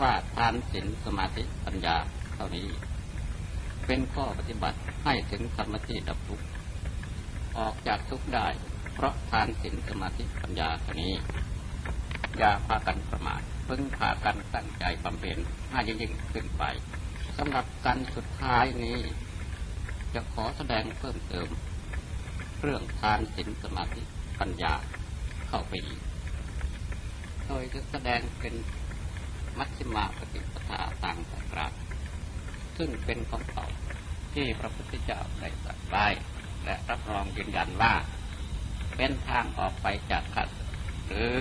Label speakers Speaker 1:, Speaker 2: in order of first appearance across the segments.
Speaker 1: ว่าทานศีลสมาธิปัญญาเท่านี้ เป็นข้อปฏิบัติให้ถึงธรรมที่ดับทุกข์ออกจากทุกข์ได้ เพราะทานศีลสมาธิปัญญาเท่านี้ อย่าพากันประมาทเพึ่งพากันตั้งใจบำเพ็ญให้ยิ่งขึ้นไปสำหรับการสุดท้ายนี้ จะขอแสดงเพิ่มเติม เรื่องทานศีลสมาธิปัญญาเข้าไปอีกโดยจะแสดงเป็น มัชฌิมาปฏิปทาทางสายราซึ่งเป็นของเก่าที่พระพุทธเจ้าได้ตรัสไว้และรับรองยืนยันว่า เป็นทางออกไปจากขัดหรือ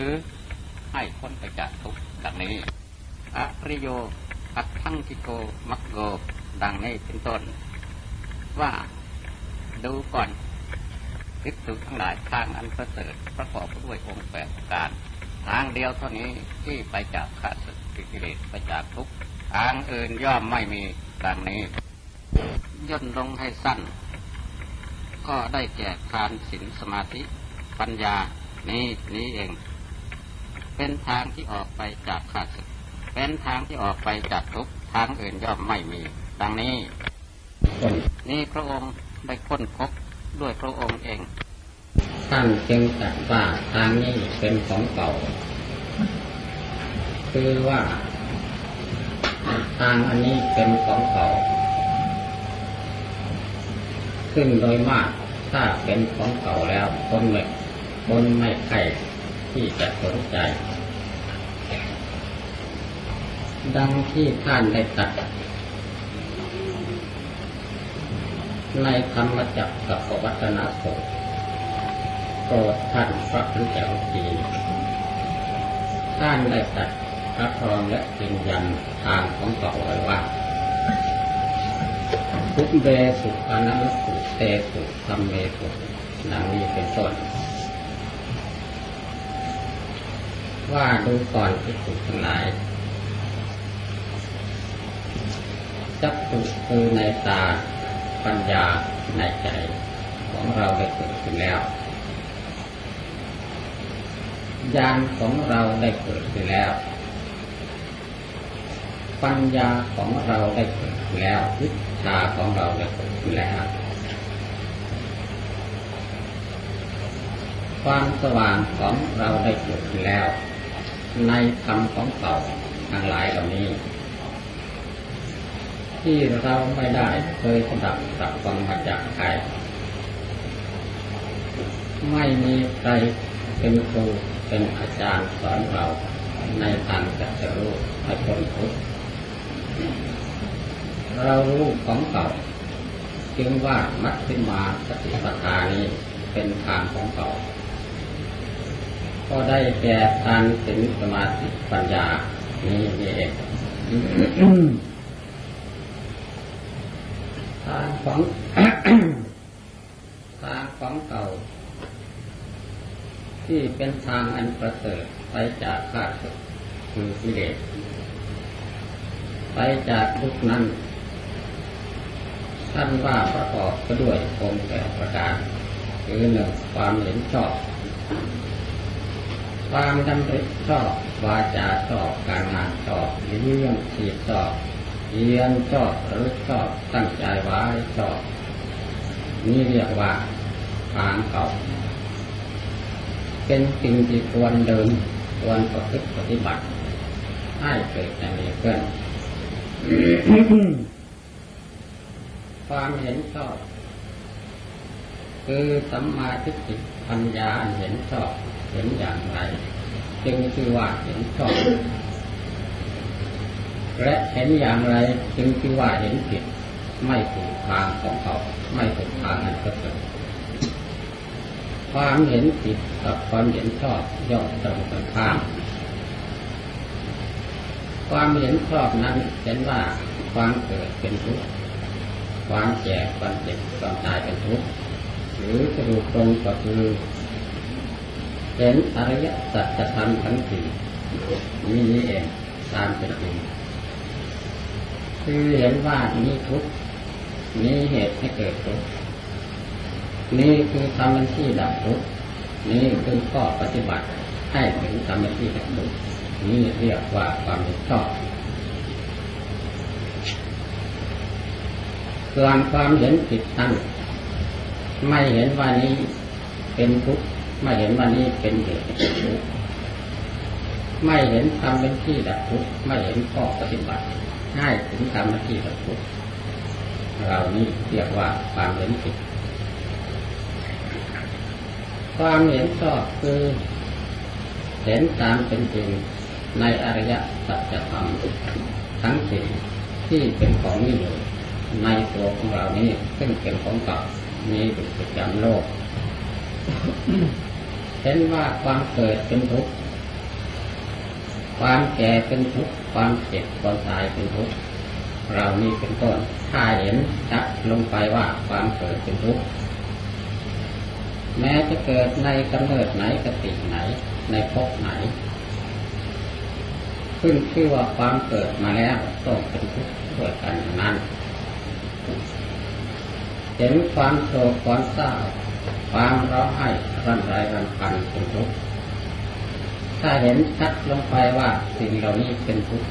Speaker 1: ให้พ้นไปจากทุกข์ดังนี้อริโยอัตถังคิโกมักโกดังนี้เป็นต้น ว่าดูก่อนภิกษุทั้งหลายทางอันประเสริฐประกอบด้วยองค์แปดประการ ทางเดียวเท่านี้ที่ไปจากขาดสึก กิเลสไปจากทุกทางอื่นย่อมไม่มีดังนี้ ย่นลงให้สั้น ก็ได้แก่ทานศีลสมาธิปัญญานี้นี้เอง เป็นทางที่ออกไปจากขาดสึกเป็นทางที่ออกไปจากทุกทางอื่นย่อมไม่มี ดังนี้ นี่พระองค์ได้ค้นพบด้วยพระองค์เอง
Speaker 2: ท่านจึงตรัสว่าทางนี้เป็นของเก่า คือว่า ทางอันนี้เป็นของเก่าซึ่งโดยมากถ้าเป็นของเก่าแล้วคนไม่คนไม่ใครที่จะสนใจ ดังที่ท่านได้ตรัสในธรรมจักรกับวัฒนสูตรโปรดท่านพระพุทธเจ้าจีท่านได้ตัด รับรองและยืนยันทางของเก่าไว้ว่าทุกเบสุอนันสุเตสุธรรมเมสุดังนี้เป็นต้นว่าดูก่อนที่สุทั้งหลายจักสุคือในตาปัญญาในใจ ของเราได้เกิดขึ้นแล้วญาณของเราได้เกิดขึ้นแล้ว ปัญญาของเราได้เกิดแล้ววิชาของเราได้เกิดแล้วความสว่างของเราได้เกิดขึ้นแล้ว ในธรรมของเก่าทั้งหลายเหล่านี้ ที่เราไม่ได้เคยสดับสับฟังมาจากใครไม่มีใครเป็นครูเป็นอาจารย์สอนเราในทางจักรู้ให้พ้นทุกข์ เรารู้ของเก่าจึงว่ามัชฌิมาสติปัฏฐานี้เป็นทางของเก่าก็ได้แก่ทานถึงสมาธิปัญญานี้นี่เองทางของทางของเก่า ที่เป็นทางอันประเสริฐไปจากข้าศึกคือกิเลส ไปจากทุกนั้น ท่านว่าประกอบไปด้วยองค์แปดประการคือหนึ่งความเห็นชอบ ความดำริชอบวาจาชอบการงานชอบเลี้ยงฉีดชอบเรียนชอบหรือชอบตั้งใจไว้ชอบ นี่เรียกว่าทางเก่าเป็นสิ่งที่ควรเดินควรประพฤติปฏิบัติให้เกิดในเพื่อน ความเห็นชอบ คือสัมมาทิฏฐิปัญญาเห็นชอบ เห็นอย่างไร จึงคือว่าเห็นชอบ และเห็นอย่างไร จึงคือว่าเห็นผิด ไม่ถูกทางของเขา ไม่ถูกทางอันประเสริฐความเห็นผิดกับความเห็นชอบย่อมตรงกันข้าม ความเห็นชอบนั้นเห็นว่าความเกิดเป็นทุกข์ความแก่ความเจ็บความตายเป็นทุกข์หรือสรุปตรงก็คือเห็นอริยสัจธรรมทั้งสี่นี้นี่เองตามเป็นจริงคือเห็นว่านี้ทุกข์นี้เหตุให้เกิดทุกข์นี่คือธรรมที่ดับทุกข์นี่คือข้อปฏิบัติให้ถึงธรรมที่ดับทุกข์ นี้เรียกว่าความเห็นชอบส่วนความเห็นผิดนั้นไม่เห็นว่านี้เป็นทุกข์ไม่เห็นว่านี้เป็นเหตุทุกข์ไม่เห็นทำเป็นที่ดับทุกข์ไม่เห็นข้อปฏิบัติง่ายถึงทำเป็นที่ดับทุกข์เรานี่เรียกว่าความเห็นผิด ความเห็นชอบคือเห็นตามเป็นจริง ในอริยสัจธรรมทั้งสิ่งที่เป็นของนี่อยู่ในตัวของเรานี้ซึ่งเป็นของเก่ามีอยู่ประจำโลกเห็นว่าความเกิดเป็นทุกข์ความแก่เป็นทุกข์ความเจ็บความตายเป็นทุกข์เรานี่เป็นต้นถ้าเห็นชัดลงไปว่าความเกิดเป็นทุกข์แม้จะเกิดในกำเนิดไหนกติไหน ในภพไหน ขึ้นชื่อว่าความเกิดมาแล้วต้องเป็นทุกข์ด้วยกันนั้นเห็นความโศกความเศร้าความร้องไห้รำไรรำพันเป็นทุกข์ถ้าเห็นชัดลงไปว่าสิ่งเหล่านี้เป็นทุกข์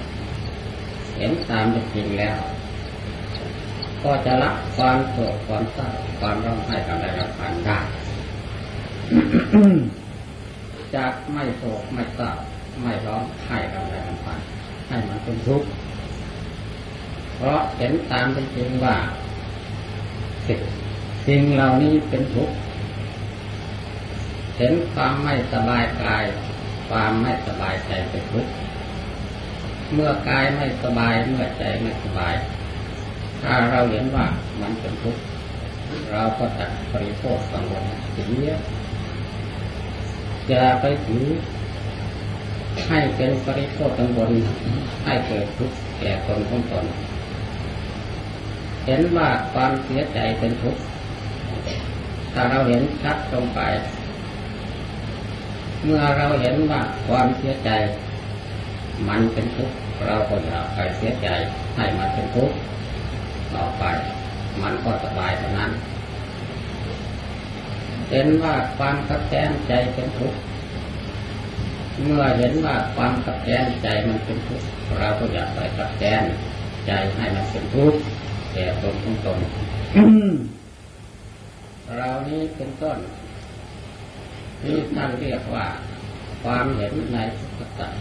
Speaker 2: เห็นตามเป็นจริงแล้ว ก็จะละความโศกความเศร้าความร้องไห้รำไรรำพันได้จากไม่โศกไม่เศร้า ไม่ร้องไห้รำไรรำพันให้มันเป็นทุกข์เพราะเห็นตามเป็นจริงว่าสิ่งสิ่งเหล่านี้เป็นทุกข์เห็นความไม่สบายกาย ความไม่สบายใจเป็นทุกข์เมื่อกายไม่สบายเมื่อใจไม่สบาย ถ้าเราเห็นว่ามันเป็นทุกข์เราก็ตัดปริโภคกังวลเสียอย่าไปถือ ให้เป็นปริโภคกังวลให้เกิดทุกข์แก่ตนของตนเห็นว่าความเสียใจเป็นทุกข์ถ้าเราเห็นชัดตรงไป เมื่อเราเห็นว่าความเสียใจ มันเป็นทุกข์เราก็อย่าไปเสียใจให้มันเป็นทุกข์ต่อไป มันก็สบายเท่านั้น เห็นว่าความขับแค้ใจเป็นทุกข์ เมื่อเห็นว่าความขับแค้นใจมันเป็นทุกข์เราก็อย่าไปขับแค้นใจให้มันเป็นทุกข์แก่ตนของตนเรานี้เป็นต้นนี่ท่านเรียกว่า ความเห็นในสุขสัต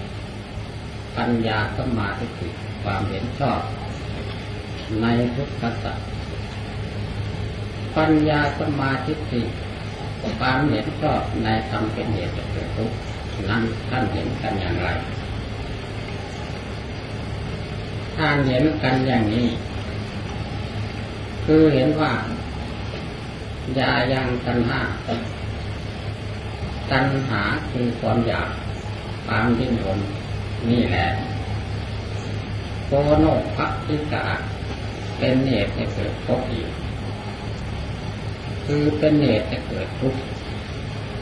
Speaker 2: ปัญญาสมาธิความเห็นชอบ ในทุกขสัตปัญญาสมาธิความเห็นชอบในธรรมเป็นเหตุเกิดทุกข์ นั้นท่านเห็นกันอย่างไร ท่านเห็นกันอย่างนี้ คือเห็นว่ายายังตัณหาตัณหาคือความอยากความดิ้นรนนี่แหละโกโนภัติกาเป็นเหตุให้เกิดภพอีกคือเป็นเหตุให้เกิดทุกข์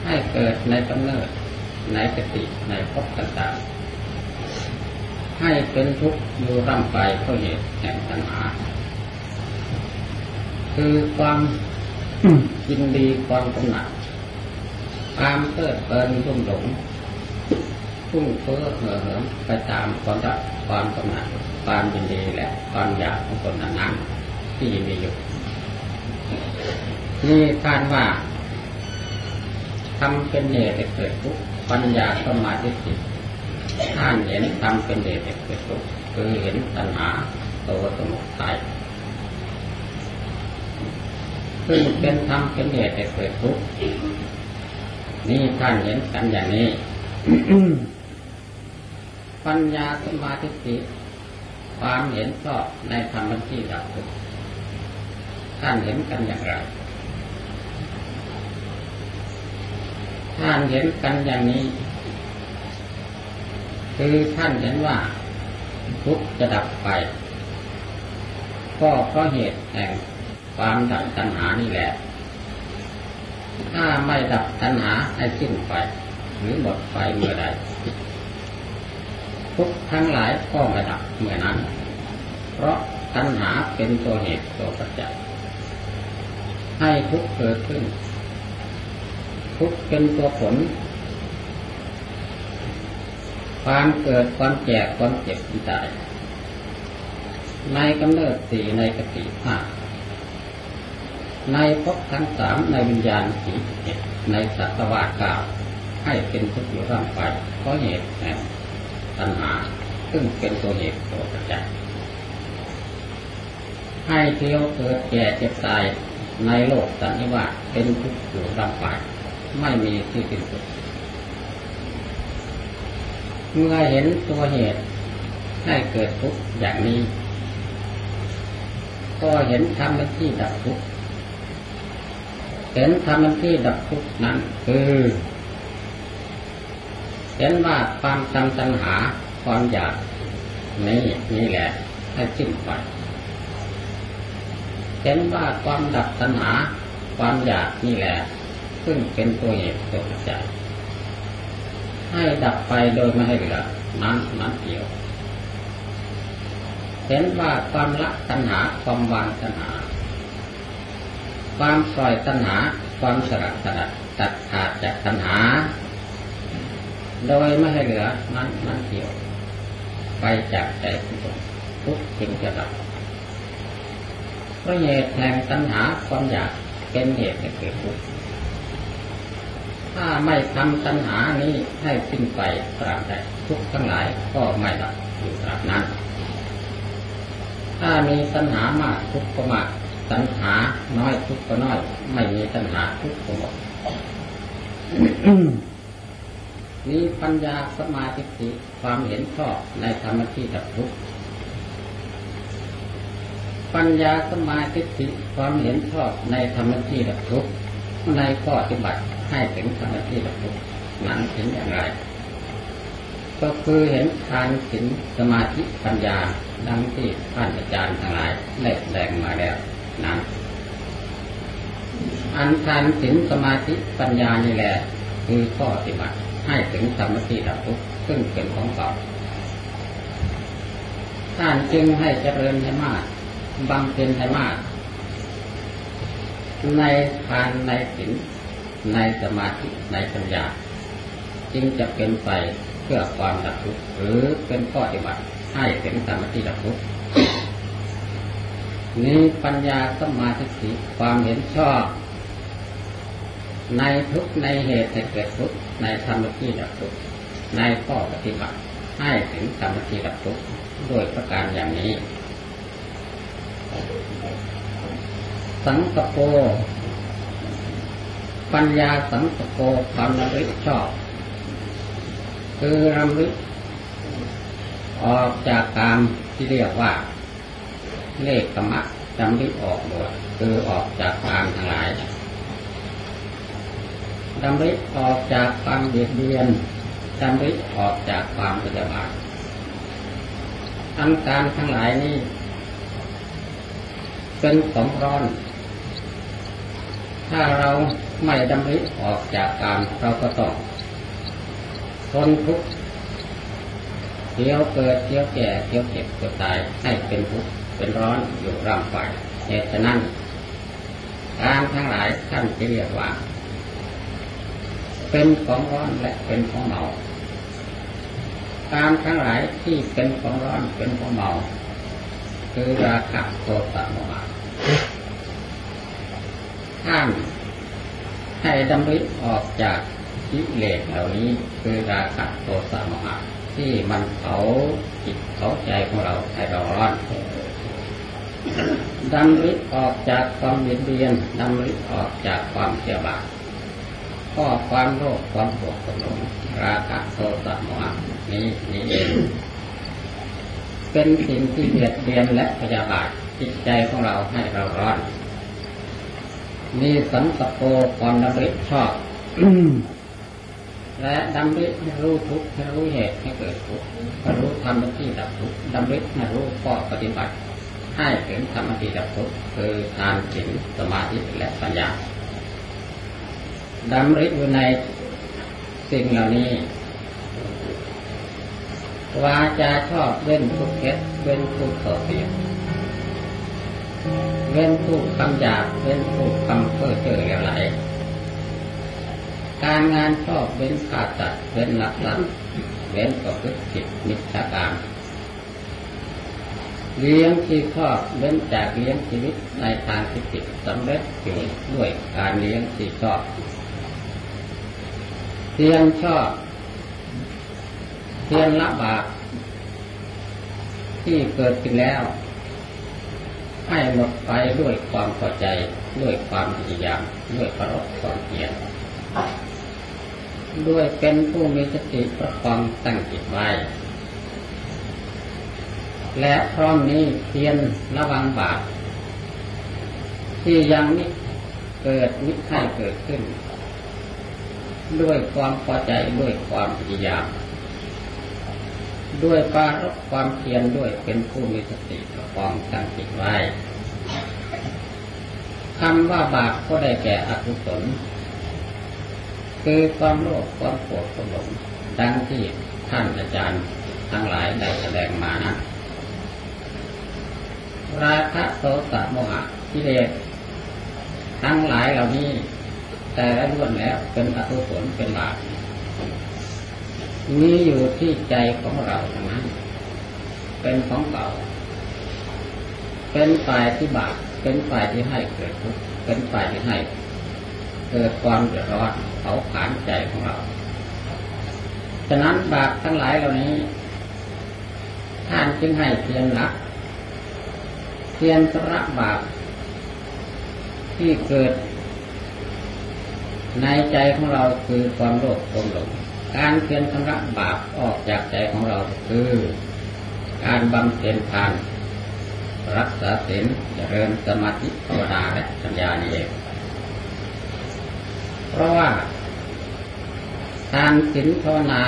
Speaker 2: ให้เกิดในกำเนิด ในกติในภพต่างๆให้เป็นทุกข์อยู่ร่ำไปเพราะเหตุแห่งตัณหา คือความยินดีความกำหนัดความเพลิดเพลินรุ่มหลงพุ่งเฟ้อเห่อเหิมไปตามความรักความกำหนัดความยินดีและความอยากของคนนั้นที่มีอยู่นี่ท่านว่าทำเป็นเหตุให้เกิดทุกข์ ปัญญาสมาธิจิตท่านเห็นทำเป็นเหตุเกิดทุขคือเห็นตัณหาตัวสมุทัยซึ่งเป็นธรรมเป็นเหตุให้เกิดทุกข์นี่ท่านเห็นกันอย่างนี้ ปัญญาสมาธิิความเห็นชอบในธรรมที่ดับทุกข์ท่านเห็นกันอย่างไร ท่านเห็นกันอย่างนี้ คือท่านเห็นว่าทุกจะดับไป ก็เพราะเหตุแห่งความดับตัณหานี่แหละ ถ้าไม่ดับตัณหาให้สิ้นไป หรือหมดไปเมื่อใดทุกทั้งหลายก็ไม่ดับเมื่อนั้น เพราะตัณหาเป็นตัวเหตุตัวปัจจัยให้ทุกเกิดขึ้น ทุกเป็นตัวผล ความเกิดความแก่ความเจ็บความตาย ในกำเนิดสี่ในกติห้าในภพทั้งสามในวิญญาณสีเจ็ดในสัตวาเก้าให้เป็นทุกข์อยู่ร่างไปเพราะเหตุแห่งตัณหา ซึ่งเป็นตัวเหตุตัวปัจจัยให้เที่ยวเกิดแก่เจ็บตายในโลกสันนิวาเป็นทุกข์อยู่ร่างไป ไม่มีที่สิ้นสุด เมื่อเห็นตัวเหตุให้เกิดทุกข์อย่างนี้ ก็เห็นธรรมที่ดับทุกข์เห็นธรรมที่ดับทุกข์นั้นคือเห็นว่าความจำตัณหาความอยากนี้นี่แหละ ให้สิ้นไปเห็นว่าความดับตัณหาความอยากนี่แหละ ซึ่งเป็นตัวเหตุตัวปัจจัยให้ดับไปโดยไม่ให้เหลือนั้นนั้นเดียว เห็นว่าความละตัณหาความวางตัณหา ความปล่อยตัณหา ความสลัดสลัดตัดขาดจากตัณหา โดยไม่ให้เหลือนั้นนั้นเดียว ไปจากใจทุกทุกจึงจะดับเพราะเหตุแห่งตัณหาความอยากเป็นเหตุให้เกิดทุกข์ ถ้าไม่ทำตัณหานี้ให้สิ้นไปตราบใดทุกทั้งหลายก็ไม่ดับอยู่ตราบนั้น ถ้ามีตัณหามากทุกก็มากตัณหาน้อยทุกก็น้อย ไม่มีตัณหาทุกก็หมดมีปัญญาสมาธิความเห็นชอบในธรรมที่ดับทุกข์ปัญญาสมาธิความเห็นชอบในธรรมที่ดับทุกข์ในข้อปฏิบัติ ให้ถึงธรรมที่ดับทุนั้นเห็นอย่างไร ก็คือเห็นทานสินสมาธิปัญญาดังที่ท่านอาจารย์ทั้งหลายได้แสดงมาแล้วนั้นอันทานสินสมาธิปัญญานี่แหละคือข้อปฏิบัติให้ถึงธรรมที่ดับทุกข์ซึ่งเป็นของเก่าท่านจึงให้เจริญให้มากบำเพ็ญให้มาก ในทานในศีล ในสมาธิในปัญญา จึงจะเป็นไปเพื่อความดับทุกข์หรือเป็นข้อปฏิบัติให้เป็นสมาธิดับทุกข์นี้ปัญญาสมาธิความเห็นชอบ ในทุกในเหตุให้เกิดทุกในธรรมที่ดับทุกในข้อปฏิบัติให้ถึงธรรมที่ดับทุกด้วยประการอย่างนี้ สังกโป ปัญญาสังกโปความระลึกชอบ คือรำลึกออกจากกามที่เรียกว่า เลขกรรมะจำลึกออกหมดคือออกจากกามทั้งหลายดำริออกจากความเบียดเบียนดำริออกจากความปฏิบัติทำการทั้งหลายนี้เป็นของร้อน ถ้าเราไม่ดำริออกจากการเราก็ต้องทนทุกข์เที่ยวเกิดเที่ยวแก่เที่ยวเจ็บเที่ยวตายให้เป็นทุกข์เป็นร้อนอยู่ร่างไปเหตุฉะนั้นการทั้งหลายท่านจะเรียกว่า เป็นของร้อนและเป็นของเมาการทั้งหลายที่เป็นของร้อนเป็นของเมา คือราคะโทสะโมหะ ห้ามให้ดำริออกจากกิเลสเหล่านี้คือราคะโทสะโมหะที่มันเผาจิตเผาใจของเราให้เราร้อนดำริออกจากความเบียดเบียนดำริออกจากความเสียบาปข้อความโลภความโกรธความหลงราคะโทสะโมหะนี้นี้เองเป็นสิ่งที่เบียดเบียนและพยาบาทจิตใจของเราให้เราร้อน มีสันตโปความดำริชอบและดำริให้รู้ทุกข์ให้รู้เหตุให้เกิดทุกข์ให้รู้ธรรมที่ดับทุกข์ดำริให้รู้ข้อปฏิบัติ ให้ถึงธรรมที่ดับทุกข์คือทานศีลสมาธิและปัญญาดำริอยู่ในสิ่งเหล่านี้วาจาชอบเว้นทุกเท็จเว้นทุกต่อเสียง เว้นทุกคำหยาบเว้นทุกคำเพ้อเจ้อเหลวไหล การงานชอบเว้นขาดตัดเว้นหลักทรัพย์เว้นประพฤติผิดมิจฉาการเลี้ยงที่ชอบเว้นจากเลี้ยงชีวิตในทางที่ผิดสำเร็จอยู่ด้วยการเลี้ยงที่ชอบเพียงชอบเพียงละบาปที่เกิดขึ้นแล้ว ให้หมดไปด้วยความพอใจ ด้วยความพยายาม ด้วยประรบความเพียรด้วยเป็นผู้มีสติประคองตั้งจิตไว้ และพร้อมนี้เพียรระวังบาปที่ยังมิเกิดมิให้เกิดขึ้น ด้วยความพอใจด้วยความพยายาม ด้วยปารบความเพียรด้วยเป็นผู้มีสติประคองตั้งจิตไว้คำว่าบาปก็ได้แก่อกุศลคือความโลภความโกรธความหลงดังที่ท่านอาจารย์ทั้งหลายได้แสดงมานะราคะโสะโมหะกิเลสทั้งหลายเหล่านี้แต่ละล้วนแล้วเป็นอกุศลเป็นบาป มีอยู่ที่ใจของเราทั้งนั้น เป็นของเก่า เป็นฝ่ายที่บาปเป็นฝ่ายที่ให้เกิดทุกข์เป็นฝ่ายที่ให้ เกิดความเดือดร้อนเผาผลาญใจของเรา ฉะนั้นบาปทั้งหลายเหล่านี้ ท่านจึงให้เพียรละเพียรสระบาปที่เกิดในใจของเราคือความโลภความหลง การเพียรชำระบาปออกจากใจของเราคือ การบำเพ็ญทานรักษาศีลเจริญสมาธิภาวนาและปัญญานี่เองเพราะว่าทานศีลภาวนา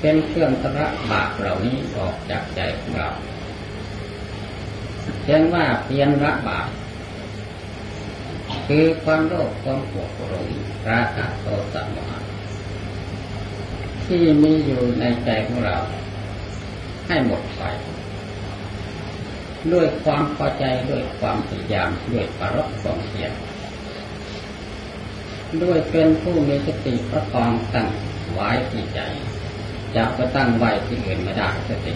Speaker 2: เป็นเครื่องชำระบาปเหล่านี้ออกจากใจของเราเช่นว่าเพียรละบาปคือความโลภความโกรธหลงราคะโทสะโมหะ ที่มีอยู่ในใจของเรา ให้หมดไป ด้วยความพอใจด้วยความพยายามด้วยปรบความเพียรด้วยเป็นผู้มีสติประคองตั้งไว้ที่ใจจะไปตั้งไว้ที่อื่นไม่ได้สติ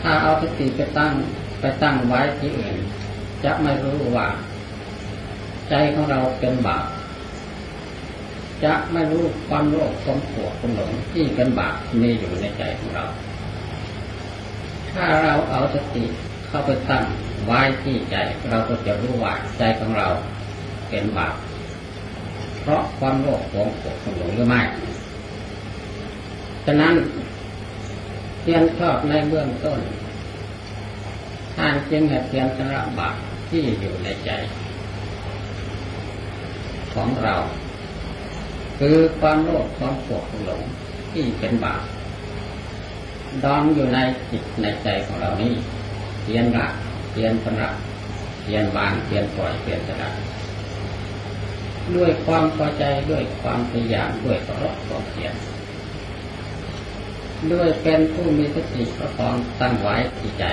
Speaker 2: ถ้าเอาสติไปตั้งไปตั้งไว้ที่อื่น จะไม่รู้ว่า ใจของเราเป็นบาป จะไม่รู้ความโลภความโกรธความหลงที่เป็นบาปมีอยู่ในใจของเรา ถ้าเราเอาสติเข้าไปตั้งไว้ที่ใจ เราก็จะรู้ว่าใจของเราเป็นบาปเพราะความโลภความโกรธความหลงหรือไม่ฉะนั้นเพียนชอบในเบื้องต้นท่านจึงให้เพียนชำระบาปที่อยู่ในใจ ของเรา คือความโลภความโกรธความหลงที่เป็นบาปดองอยู่ในจิตในใจของเรานี้เพียนละเพียนชำระเพียนวางเพียนปล่อยเพียนสละด้วยความพอใจด้วยความพยายามด้วยประความเพียรด้วยเป็นผู้มีสติประคองตั้งไว้ที่ใจ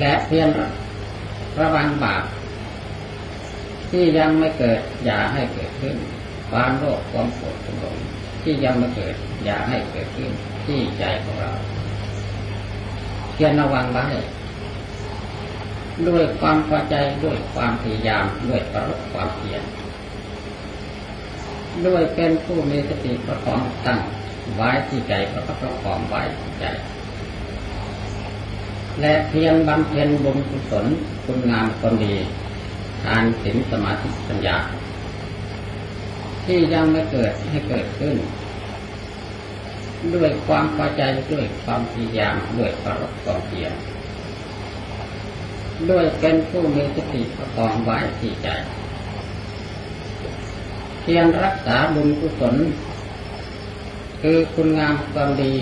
Speaker 2: และเพียรระวังบาป ที่ยังไม่เกิดอย่าให้เกิดขึ้นความโลภความโกรธความหลงที่ยังไม่เกิดอย่าให้เกิดขึ้นที่ใจของเราเพียรระวังไว้ด้วยความพอใจด้วยความพยายามด้วยประรบความเพียรด้วยเป็นผู้มีสติประคองตั้งไว้ที่ใจประคับประคองไว้ที่ใจ และเพียรบำเพ็ญบุญกุศลคุณงามความดี ทานศีลสมาธิปัญญา ที่ยังไม่เกิดให้เกิดขึ้น ด้วยความพอใจด้วยความพยายามด้วยประรบความเพียรด้วยเป็นผู้มีสติประคองไว้ที่ใจเพียรรักษาบุญกุศล คือคุณงามความดี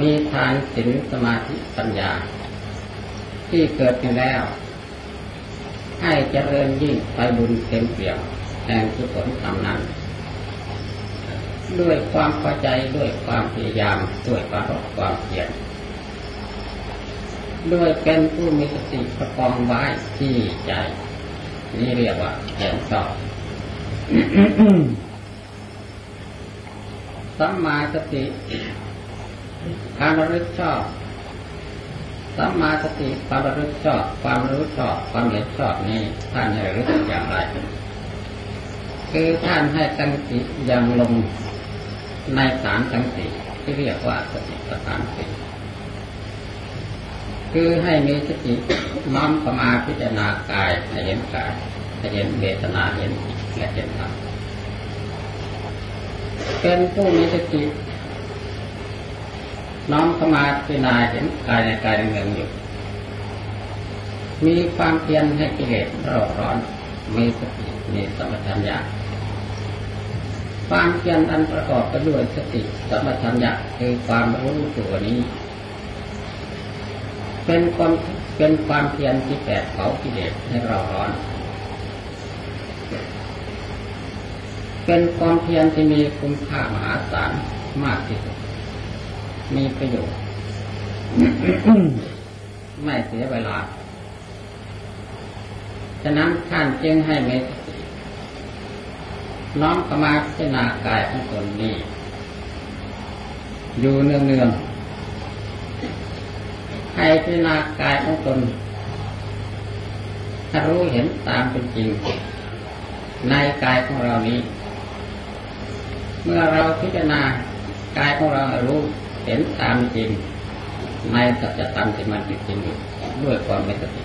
Speaker 2: มีทานศีลสมาธิปัญญา ที่เกิดขึ้นแล้ว ให้เจริญยิ่งไปบุญเต็มเปี่ยมแห่งกุศลธรรมนั้นด้วยความพอใจด้วยความพยายามด้วยความรบความเพียรด้วยเป็นผู้มีสติประคองไว้ที่ใจ นี่เรียกว่าเห็นชอบสัมมาสติความระลึกชอบ สัมมาสติความระลึกชอบ ความรู้ชอบ ความเห็นชอบนี้ท่านให้ระลึกอย่างไร คือท่านให้ตั้งติยังลงในฐานทั้งสี่ที่เรียกว่าสติปัฏฐานสี่คือให้มีสติน้อมเข้ามาพิจารณากายให้เห็นกายให้เห็นเวทนาเห็นและเห็นธรรมเป็นผู้มีสติ น้อมเข้ามาพิจารณาเห็นกายในกายในเงินอยู่ มีความเพียรให้กิเลสร้อนร้อน มีสติมีสมัชัญญาความเพียรอันประกอบไปด้วยสติสมัชัญญะคือความรู้ตัวนี้ เป็นความเป็นความเพียรที่แปดเผากิเลสให้เราร้อน เป็นความเพียรที่มีคุณค่ามหาศาลมากที่สุด มีประโยชน์ ไม่เสียเวลา ฉะนั้นท่านจึงให้เมตติน้อมเข้ามาพิจารณากายของตนนี้ อยู่เนืองเนืองๆให้พิจารณากายของตนถ้ารู้เห็นตามเป็นจริง ในกายของเรานี้ เมื่อเราพิจารณากายของเรารู้ เห็นตามจริงในสัจธรรมที่มันเป็นจริงอยู่ด้วยความเป็นสติ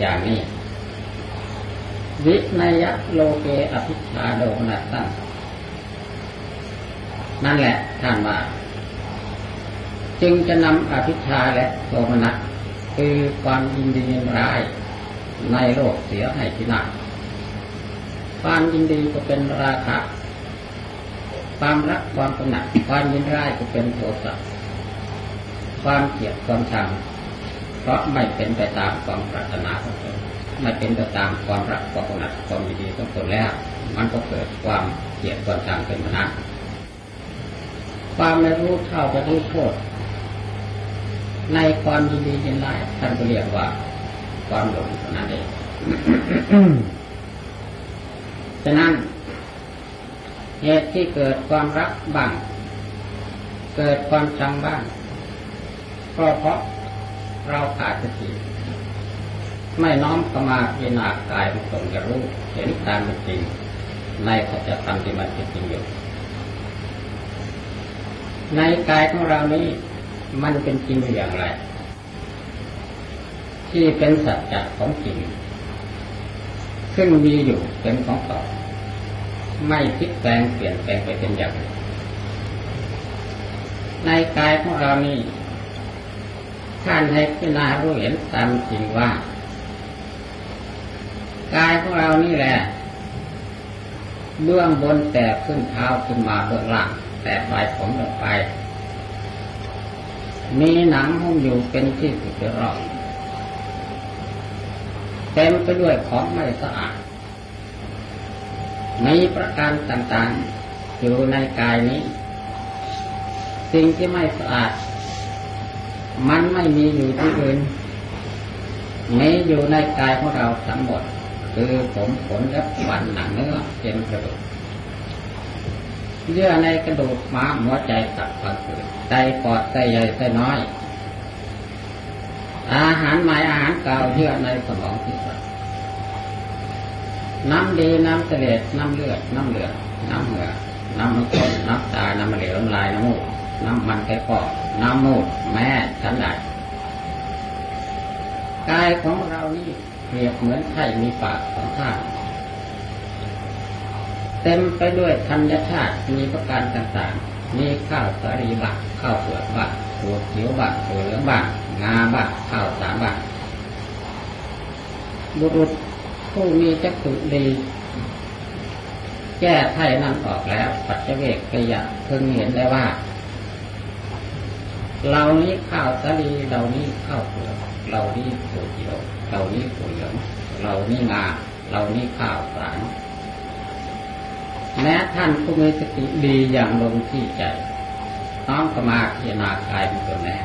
Speaker 2: อย่างนี้ วินยะโลเกอภิชาโดนัตตังนั่นแหละท่านว่าจึงจะนำอภิชาและโทมนัสคือความยินดียินร้ายในโลกเสียให้ที่นาความยินดีก็เป็นราคะ ความรักความกำหนัดความยินร้ายก็เป็นโทสะความเกลียดความชังเพราะไม่เป็นไปตามความปรารถนาของตนไม่เป็นไปตามความรักความกำหนัดความยินดีของตนแล้ว มันก็เกิดความเกลียดความชังเป็นมนัสความไม่รู้เท่าไม่รู้โทษในความยินดียินร้ายท่านก็เรียกว่า ความหลงนั่นเองฉะนั้น เหตุที่เกิดความรักบ้าง เกิดความชังบ้างก็เพราะเราขาดสติไม่น้อมเข้ามาพิจารณากายของตนจะรู้เห็นตามเป็นจริง ในสัจธรรมที่มันเป็นจริงอยู่ ในกายของเรานี้มันเป็นจริงอย่างไร ที่เป็นสัจจะของจริงซึ่งมีอยู่เป็นของต่อ ไม่พลิกแปลงเปลี่ยนแปลงไปเป็นอย่างอื่นในกายของเรานี้ท่านให้พิจารณารู้เห็นตามจริงว่ากายของเรานี่แหละ เบื้องบนแต่ขึ้นเท้าขึ้นมาเบื้องล่างแต่ปลายผมลงไป มีหนังหุ้มอยู่เป็นที่สุดรอบเต็มไปด้วยของไม่สะอาด มีประการต่างๆ อยู่ในกายนี้ สิ่งที่ไม่สะอาด มันไม่มีอยู่ที่อื่นมีอยู่ในกายของเราทั้งหมด คือผมขนและฟันหนังเนื้อเจ็นกระดูกเยื่อในกระดูกม้ามหัวใจตับพังผืดไตปอดไตใหญ่ไตน้อย อาหารใหม่อาหารเก่าเยื่อในสมองที่สุด น้ำดีน้ำเสลดน้ำเลือด น้ำเหลืองน้ำเหงื่อน้ำมันข้นน้ำตา น้ำเหลวน้ำลายน้ำมูกน้ำมันไก่ปอกน้ำมูดแม่ฉันใดกายของเรานี่เปรียบเหมือนไข่มีปากสองข้างเต็มไปด้วยธัญชาติมีประการต่างๆ มีข้าวสาลีบักข้าวเปลือกบักถั่วเขียวบักถั่วเหลืองบักงาบักข้าวสารบักบุรุษ ผู้มีจักขุดี แก้ไถ่นั้นออกแล้วปัจเจเวกขยะเพิ่งเห็นได้ว่าเรานี้ข้าวสาลีเรานี้ข้าวเปลือกเรานี้ถั่วเขียวเรานี้ถั่วเหลืองเรานี้งาเรานี้ข้าวสารแม้ท่านผู้มีสติดีอย่างลงที่ใจน้อมเข้ามาพิจารณากายเป็นตัวแน่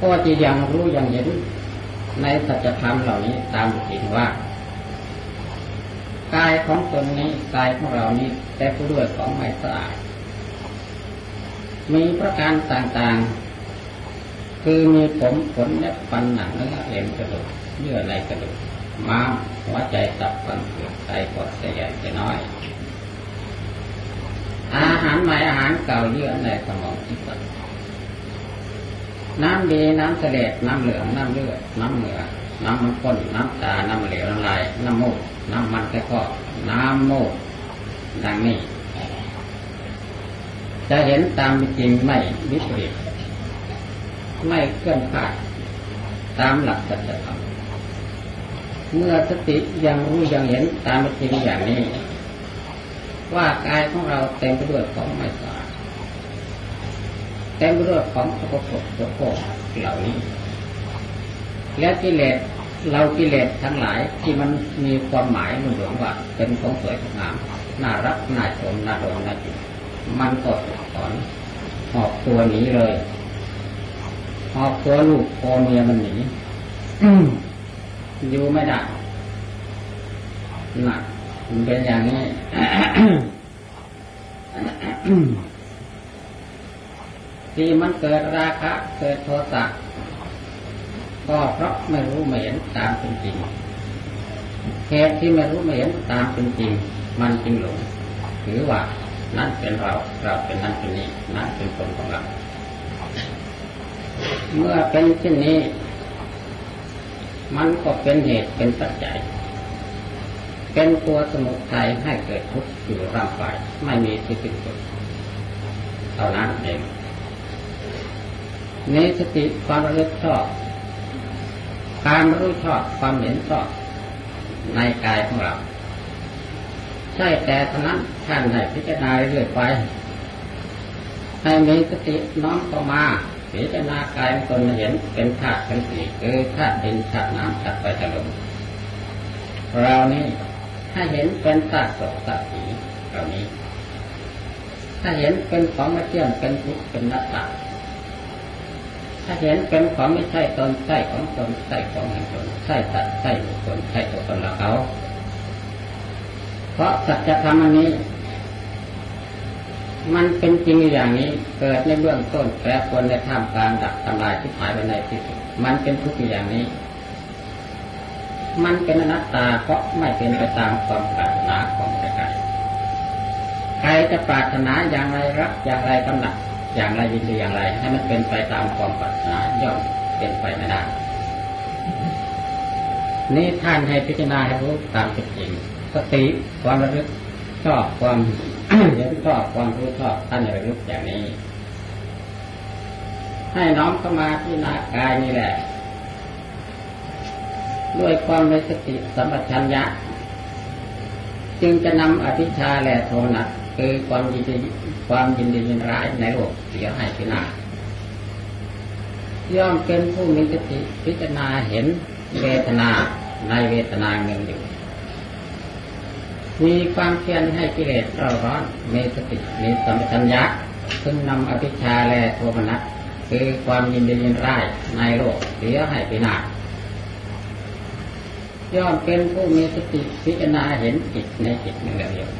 Speaker 2: ก็จะยังรู้ยังเห็น ในสัจธรรมเหล่านี้ตามจริงว่ากายของตนนี้กายของเรานี้แต่ผู้ด้วยของไม่สะอาดมีประการต่างๆ คือมีผมขนและฟันหนังเนื้อเอ็นกระดูกเยื่อในกระดูกม้ามหัวใจตับฟันเผือกไตปอดไตใหญ่ไตน้อย อาหารใหม่อาหารเก่าเยื่อในสมองที่ตับ น้ำดีน้ำเสลดน้ำเหลืองน้ำเลือดน้ำเหนือน้ำมันข้นน้ำตา น้ำเหลวน้ำลาย น้ำมูก น้ำมันแค่ก็น้ำมูกดังนี้ จะเห็นตามจริงไม่วิปริตไม่เคลื่อนผ่านตามหลักสัจธรรมเมื่อสติยังรู้ยังเห็นตามจริงอย่างนี้ ว่ากายของเราเต็มไปด้วยของไม่สะอา เต็มไปด้วยของสกปรกสกปรกเหล่านี้ และกิเลสเรากิเลสทั้งหลายที่มันมีความหมายหลวงว่าเป็นของสวยของงามน่ารักน่าชมน่าโดนน่าจิตมันก็ถอนหอบตัวหนีเลยหอบตัวลูกโคเมียมันหนีอยู่ไม่ได้น่ะมันเป็นอย่างนี้ ที่มันเกิดราคะเกิดโทสะก็เพราะไม่รู้ไม่เห็นตามเป็นจริงเหตุที่ไม่รู้ไม่เห็นตามเป็นจริง มันจึงหลงถือว่านั่นเป็นเราเราเป็นนั่นเป็นนี้นั่นเป็นคนของเรา เมื่อเป็นเช่นนี้ มันก็เป็นเหตุเป็นปัจจัยเป็นตัวสมุทัยให้เกิดทุกข์อยู่ร่างกายไม่มีที่สิ้นสุดเท่านั้นเอง นี้สติความระลึกชอบการรู้ชอบความเห็นชอบในกายของเรา ใช่แต่เท่านั้นท่านให้พิจารณาเรื่อยไป ให้มีสติน้อมเข้ามาพิจารณากายตนเห็นเป็นธาตุเป็นสีคือธาตุดินธาตุน้ำธาตุไฟธาตุลมเรานี้ถ้าเห็นเป็นธาตุสดธาตุสีเหล่านี้ ถ้าเห็นเป็นของม่เที่ยงเป็นทุกข์เป็นนัตตา ถ้าเห็นเป็นของไม่ใช่ตนใช่ของตนใช่ของแห่งตนใช่สัตว์ใช่บุคคลใช่ตัวตนเราเขา เพราะสัจธรรมอันนี้ มันเป็นจริงอย่างนี้เกิดในเบื้องต้นแปรปรวนในท่ามกลางดับทำลายที่หายไปในที่สุดมันเป็นทุกข์อย่างนี้ มันเป็นอนัตตาเพราะไม่เป็นไปตามความปรารถนาของใครใครจะปรารถนาอย่างไรรักอย่างไรกำหนัด อย่างไรยินดีอย่างไร ให้มันเป็นไปตามความปรารถนาย่อมเป็นไปไม่ได้นี่ท่านให้พิจารณาให้รู้ตามเป็นจริงสติความระลึกชอบความเห็นชอบความรู้ชอบท่านระลึกอย่างนี้ ให้น้อมเข้ามาที่นากายนี่แหละ ด้วยความในสติสัมปชัญญะ จึงจะนำอภิชาและโทนัส คือความยินดีความยินดียินร้ายในโลกเสียให้พินาศย่อมเป็นผู้มีสติพิจารณาเห็นเวทนาในเวทนาเงินอยู่ มีความเพียรให้กิเลสเราร้อนมีสติมีสัมปชัญญะซึ่งนำอภิชาและโทมนัสคือความยินดียินร้ายในโลกเสียให้พินาศย่อมเป็นผู้มีสติพิจารณาเห็นจิตในจิตหนึ่งเดียว